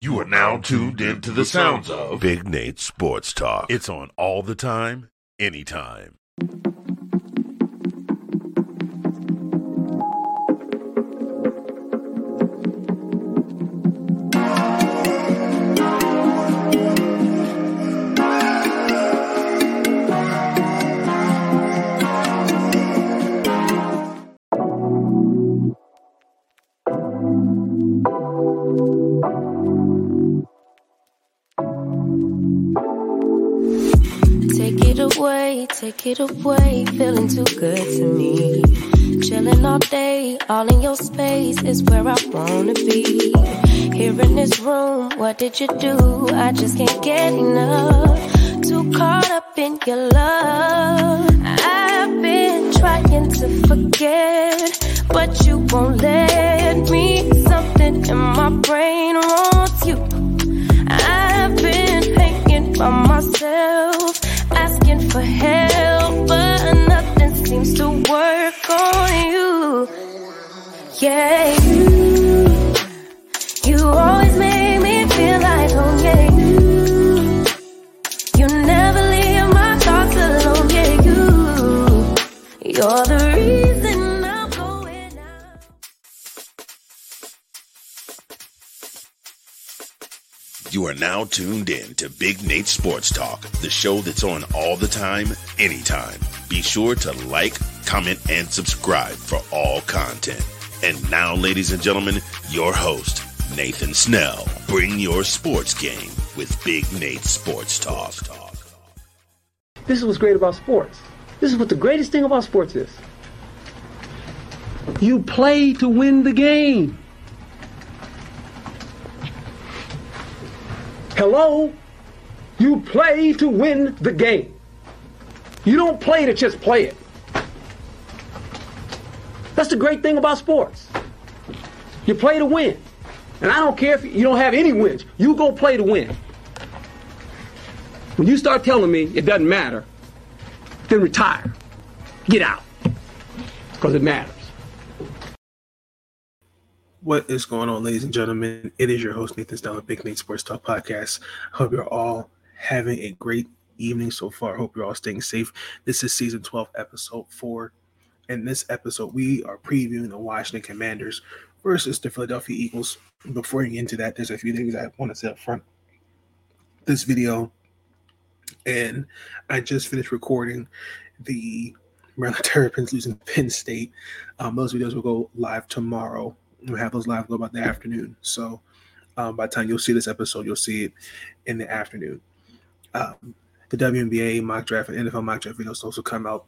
You are now tuned into the sounds of Big Nate Sports Talk. It's on all the time, anytime. Away, take it away, feeling too good to me. Chilling all day, all in your space is where I wanna be. Here in this room, what did you do? I just can't get enough. Too caught up in your love. I've been trying to forget, but you won't let me. Something in my brain wants you. I've been hanging by myself, for help, but nothing seems to work on you. Yeah, now tuned in to Big Nate Sports Talk, the show that's on all the time, anytime. Be sure to like, comment, and subscribe for all content. And now, ladies and gentlemen, your host, Nathan Snell. Bring your sports game with Big Nate Sports Talk. This is what's great about sports. This is what the greatest thing about sports is. You play to win the game. Hello? You play to win the game. You don't play to just play it. That's the great thing about sports. You play to win. And I don't care if you don't have any wins. You go play to win. When you start telling me it doesn't matter, then retire. Get out. Because it matters. What is going on, ladies and gentlemen? It is your host, Nathan Snell, Big Nate Sports Talk Podcast. Hope you're all having a great evening so far. Hope you're all staying safe. This is season 12, episode 4. In this episode, we are previewing the Washington Commanders versus the Philadelphia Eagles. Before we get into that, there's a few things I want to say up front. This video, and I just finished recording the Maryland Terrapins losing Penn State. Um, those videos will go live tomorrow. We'll have those live go about the afternoon. So um, by the time you'll see this episode, you'll see it in the afternoon. Um, the WNBA mock draft and NFL mock draft videos also come out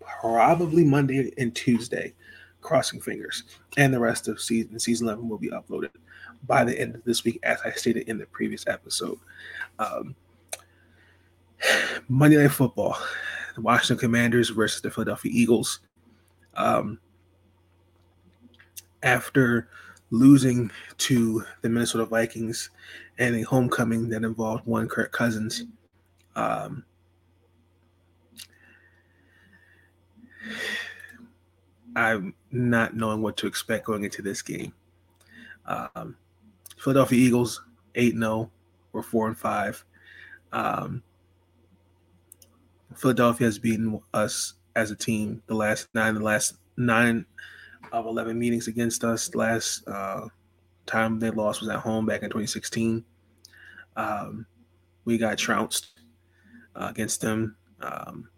probably Monday and Tuesday. Crossing fingers, and the rest of season season eleven will be uploaded by the end of this week, as I stated in the previous episode. Um, Monday Night Football, the Washington Commanders versus the Philadelphia Eagles. Um, after losing to the Minnesota Vikings and a homecoming that involved one Kirk Cousins, um, I'm not knowing what to expect going into this game. Um, Philadelphia Eagles 8 0 or 4 and 5. Um, Philadelphia has beaten us as a team the last nine, the last nine of 11 meetings against us. Last uh, time they lost was at home back in 2016. Um, we got trounced uh, against them, um,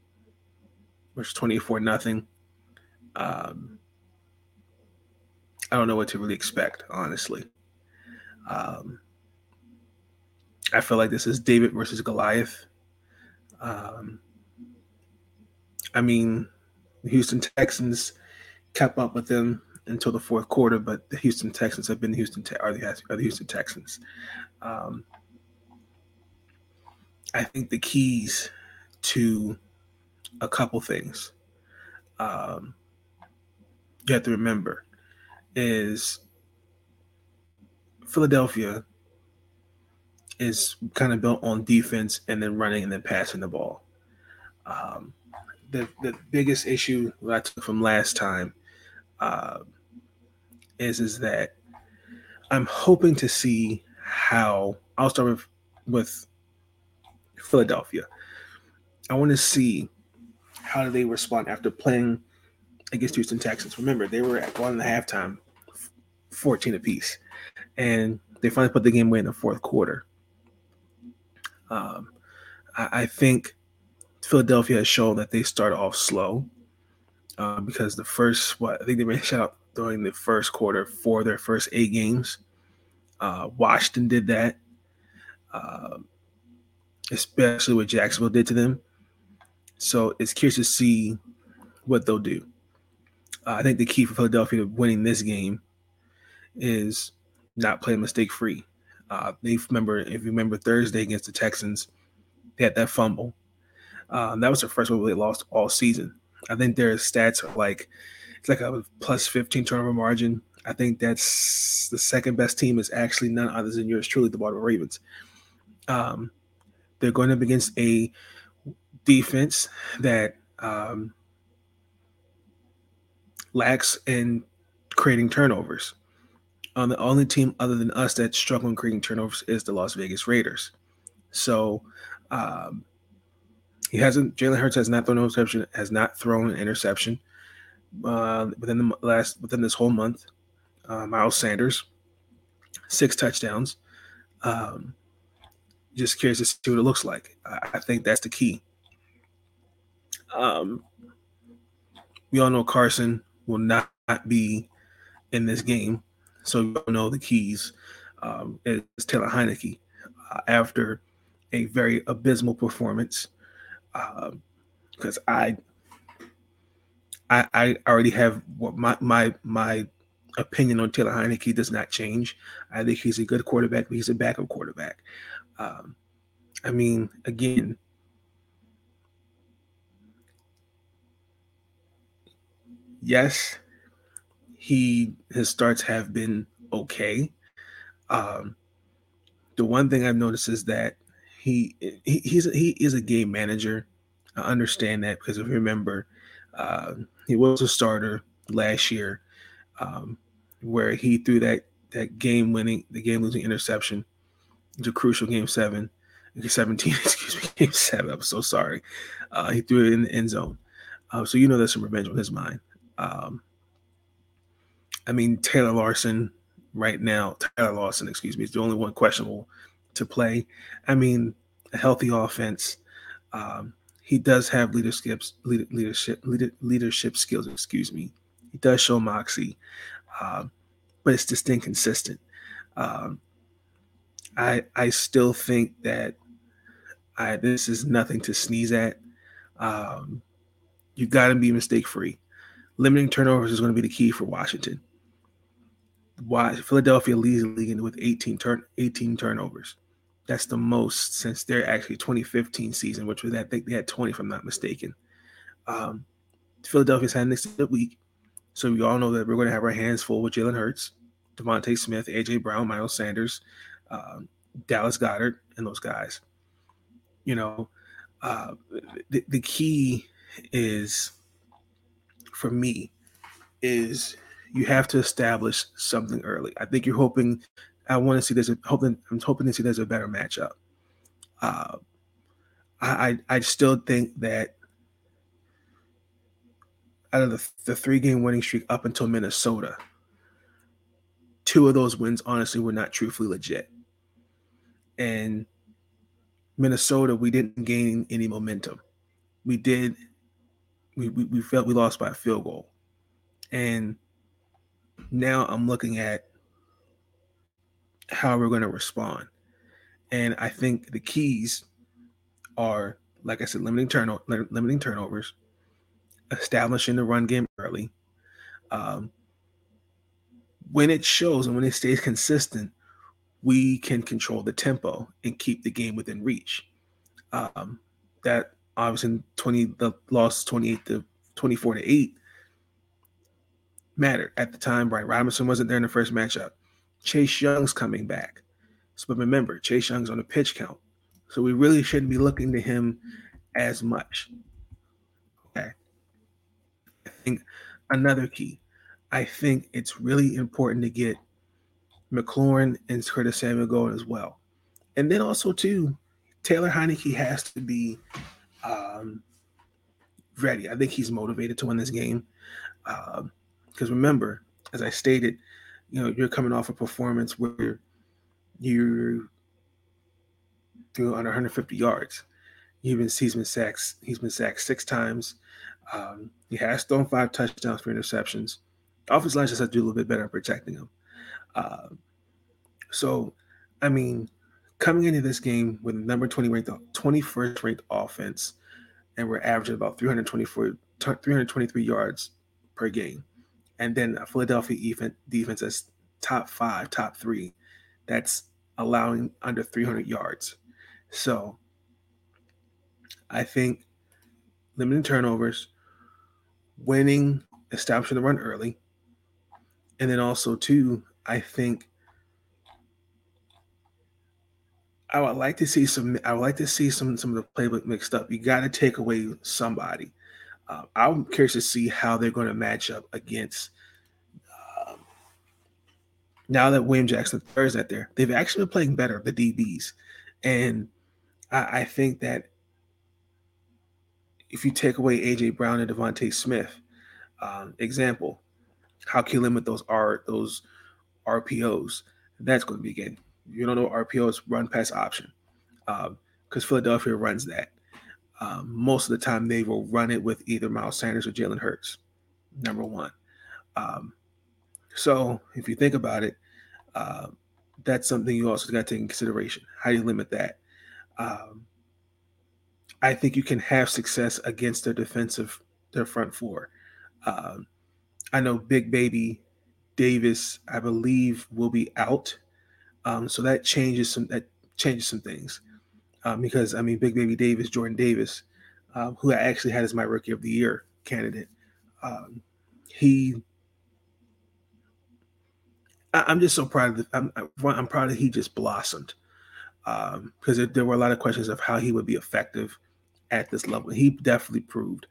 which was 24 nothing. Um, I don't know what to really expect, honestly. Um, I feel like this is David versus Goliath. Um, I mean, Houston Texans kept up with them until the fourth quarter, but the Houston Texans have been the Houston are, the, are the Houston Texans. Um, I think the keys to a couple things um, you have to remember is Philadelphia is kind of built on defense and then running and then passing the ball. Um, the the biggest issue that I took from last time uh, is is that I'm hoping to see how I'll start with with Philadelphia. I want to see how do they respond after playing against Houston Texans. Remember, they were at one and a half time, 14 apiece, and they finally put the game away in the fourth quarter. Um, I, I think Philadelphia has shown that they start off slow uh, because the first what I think they ran out during the first quarter for their first eight games. Uh, Washington did that, uh, especially what Jacksonville did to them. So it's curious to see what they'll do. Uh, I think the key for Philadelphia to winning this game is not playing mistake free. Uh, they remember if you remember Thursday against the Texans, they had that fumble. Um, that was the first one they lost all season. I think their stats are like it's like a plus 15 turnover margin. I think that's the second best team is actually none other than yours truly, the Baltimore Ravens. Um, they're going up against a defense that um, lacks in creating turnovers. Um, the only team other than us that's struggling creating turnovers is the Las Vegas Raiders. So um, he hasn't. Jalen Hurts has not thrown an interception. Has not thrown an interception uh, within the last within this whole month. Uh, Miles Sanders, six touchdowns. Um, just curious to see what it looks like. I, I think that's the key. Um, we all know Carson will not be in this game, so we all know the keys um, is Taylor Heinicke uh, after a very abysmal performance. Because um, I, I, I already have what my my my opinion on Taylor Heinicke does not change. I think he's a good quarterback, but he's a backup quarterback. Um, I mean, again, yes, he his starts have been okay. Um, the one thing I've noticed is that he, he he's he is a game manager. I understand that because if you remember, uh, he was a starter last year, um, where he threw that that game winning, the game losing interception, to crucial game seven, 17, excuse me, game seven. I'm so sorry. Uh, he threw it in the end zone. Uh, so you know there's some revenge on his mind. Um, I mean, Taylor Larsen right now, Taylor Lawson, excuse me, is the only one questionable to play. I mean, a healthy offense. Um, he does have leadership, leadership, leadership skills. Excuse me. He does show moxie, uh, but it's just inconsistent. Um, I I still think that I this is nothing to sneeze at. Um, you got to be mistake free limiting turnovers is going to be the key for Washington. Why Philadelphia leads the league with 18 turn 18 turnovers. That's the most since their actually 2015 season, which was I think they had 20 if I'm not mistaken. Um, Philadelphia's had extended week, so we all know that we're going to have our hands full with Jalen Hurts, DeVonta Smith, AJ Brown, Miles Sanders, um, Dallas Goedert, and those guys. You know, uh, the, the key is for me is you have to establish something early. I think you're hoping. I want to see a hoping. I'm hoping to see there's a better matchup. Uh, I I still think that out of the, the three game winning streak up until Minnesota, two of those wins honestly were not truthfully legit. And Minnesota, we didn't gain any momentum. We did we, we, we felt we lost by a field goal. And now I'm looking at how we're going to respond. And I think the keys are, like I said, limiting turno- limiting turnovers, establishing the run game early. Um, when it shows and when it stays consistent, we can control the tempo and keep the game within reach. Um, that obviously 20 the loss 28 to 24 to 8 mattered at the time. Brian Robinson wasn't there in the first matchup. Chase Young's coming back. So, but remember, Chase Young's on a pitch count. So we really shouldn't be looking to him as much. Okay. I think another key. I think it's really important to get McLaurin and Curtis Samuel going as well. And then also too, Taylor Heinicke has to be um, ready. I think he's motivated to win this game. Because um, remember, as I stated, you know, you're coming off a performance where you threw under 150 yards. You've been he's been sacked. He's been sacked six times. Um, he has thrown five touchdowns for interceptions. Offensive line just has to do a little bit better in protecting him. Uh, so, I mean, coming into this game with number 20 ranked, 21st ranked offense, and we're averaging about 324, 323 yards per game. And then Philadelphia defense that's top five, top three, that's allowing under 300 yards. So I think limiting turnovers, winning, establishing the run early, and then also too, I think I would like to see some. I would like to see some some of the playbook mixed up. You got to take away somebody. Uh, I'm curious to see how they're going to match up against. Um, now that William Jackson III is out there, they've actually been playing better, the DBs, and I, I think that if you take away AJ Brown and DeVonta Smith, um, example, how can you limit those R those RPOs? That's going to be game. You don't know RPOs run pass option because um, Philadelphia runs that. Um, most of the time, they will run it with either Miles Sanders or Jalen Hurts. Number one. Um, so if you think about it, uh, that's something you also got to take in consideration. How do you limit that? Um, I think you can have success against their defensive, their front four. Um, I know Big Baby Davis, I believe, will be out um, so that changes some that changes some things um, because I mean Big Baby Davis, Jordan Davis, um, who I actually had as my Rookie of the Year candidate, um, he. I, am just so proud of the, I'm, I'm proud that he just blossomed because um, there were a lot of questions of how he would be effective at this level. He definitely proved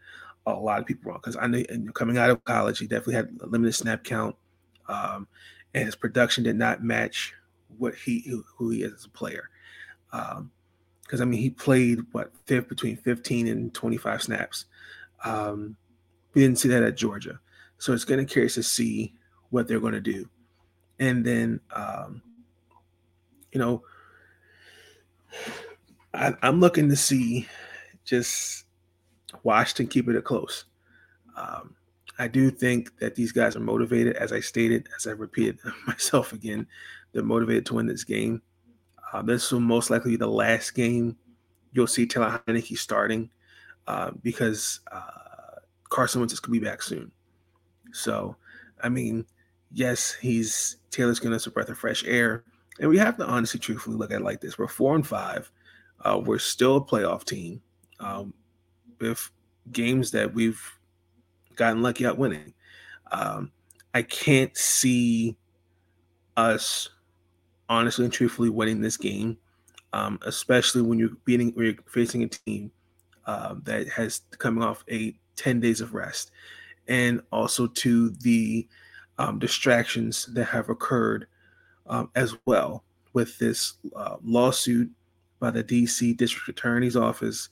a lot of people wrong because I know coming out of college, he definitely had a limited snap count, um, and his production did not match what he who he is as a player. Because I mean, he played what fifth between 15 and 25 snaps. Um, we didn't see that at Georgia, so it's going to curious to see what they're going to do. And then, um, you know, I, I'm looking to see just Washington keeping it close. Um, I do think that these guys are motivated, as I stated, as I repeated myself again. They're motivated to win this game. Uh, this will most likely be the last game you'll see Taylor Heinicke starting uh, because uh, Carson Wentz to be back soon. So, I mean, yes, he's Taylor's going to a breath of fresh air. And we have to honestly, truthfully look at it like this. We're four and five. Uh, we're still a playoff team um, with games that we've gotten lucky at winning. Um, I can't see us honestly and truthfully winning this game, um, especially when you're beating you're facing a team uh, that has coming off a 10 days of rest, and also to the um, distractions that have occurred um, as well with this uh, lawsuit by the DC District Attorney's Office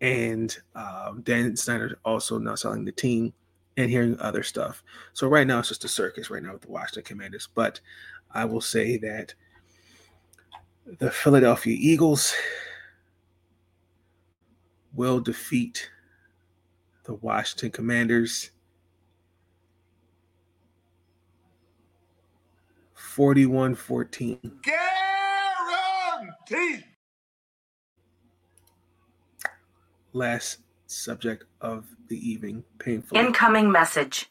and um, Dan Snyder also now selling the team and hearing other stuff. So right now it's just a circus right now with the Washington Commanders. But I will say that the Philadelphia Eagles will defeat the Washington Commanders 41 14. Guaranteed. Last subject of the evening, painful. Incoming message.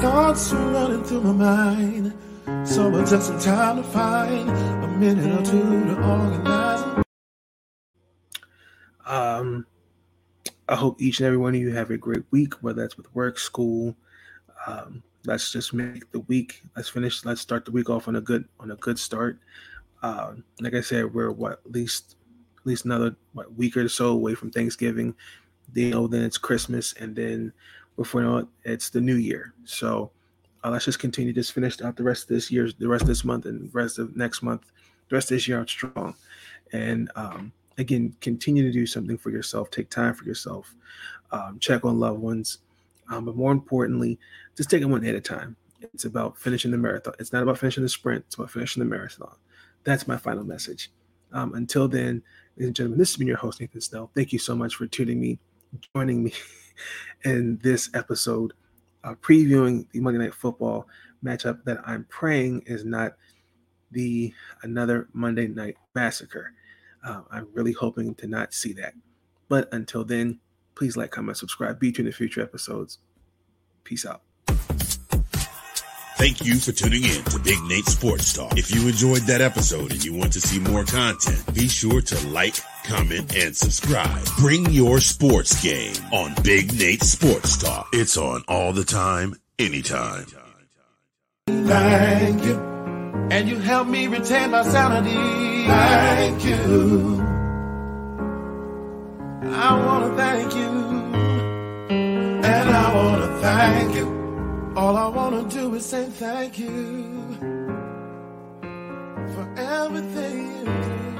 Thoughts running through my mind. So it took some time to find a minute or two to organize. Um, I hope each and every one of you have a great week, whether that's with work, school. Um, let's just make the week. Let's finish. Let's start the week off on a good on a good start. Uh, like I said, we're what at least at least another what, week or so away from Thanksgiving. You know, then it's Christmas, and then before you know it, it's the New Year. So uh, let's just continue just finish out the rest of this year, the rest of this month, and the rest of next month, the rest of this year out strong. And um, again, continue to do something for yourself. Take time for yourself. Um, check on loved ones. Um, but more importantly, just take it one at a time. It's about finishing the marathon. It's not about finishing the sprint. It's about finishing the marathon. That's my final message. Um, until then, ladies and gentlemen, this has been your host, Nathan Snell. Thank you so much for tuning me, joining me in this episode, uh, previewing the Monday Night Football matchup that I'm praying is not the another Monday Night Massacre. Uh, I'm really hoping to not see that. But until then, please like, comment, subscribe. Be tuned to future episodes. Peace out. Thank you for tuning in to Big Nate Sports Talk. If you enjoyed that episode and you want to see more content, be sure to like, comment, and subscribe. Bring your sports game on Big Nate Sports Talk. It's on all the time, anytime. Thank you. And you help me retain my sanity. Thank you. I want to thank you. And I want to thank you. All I want to do is say thank you for everything you do.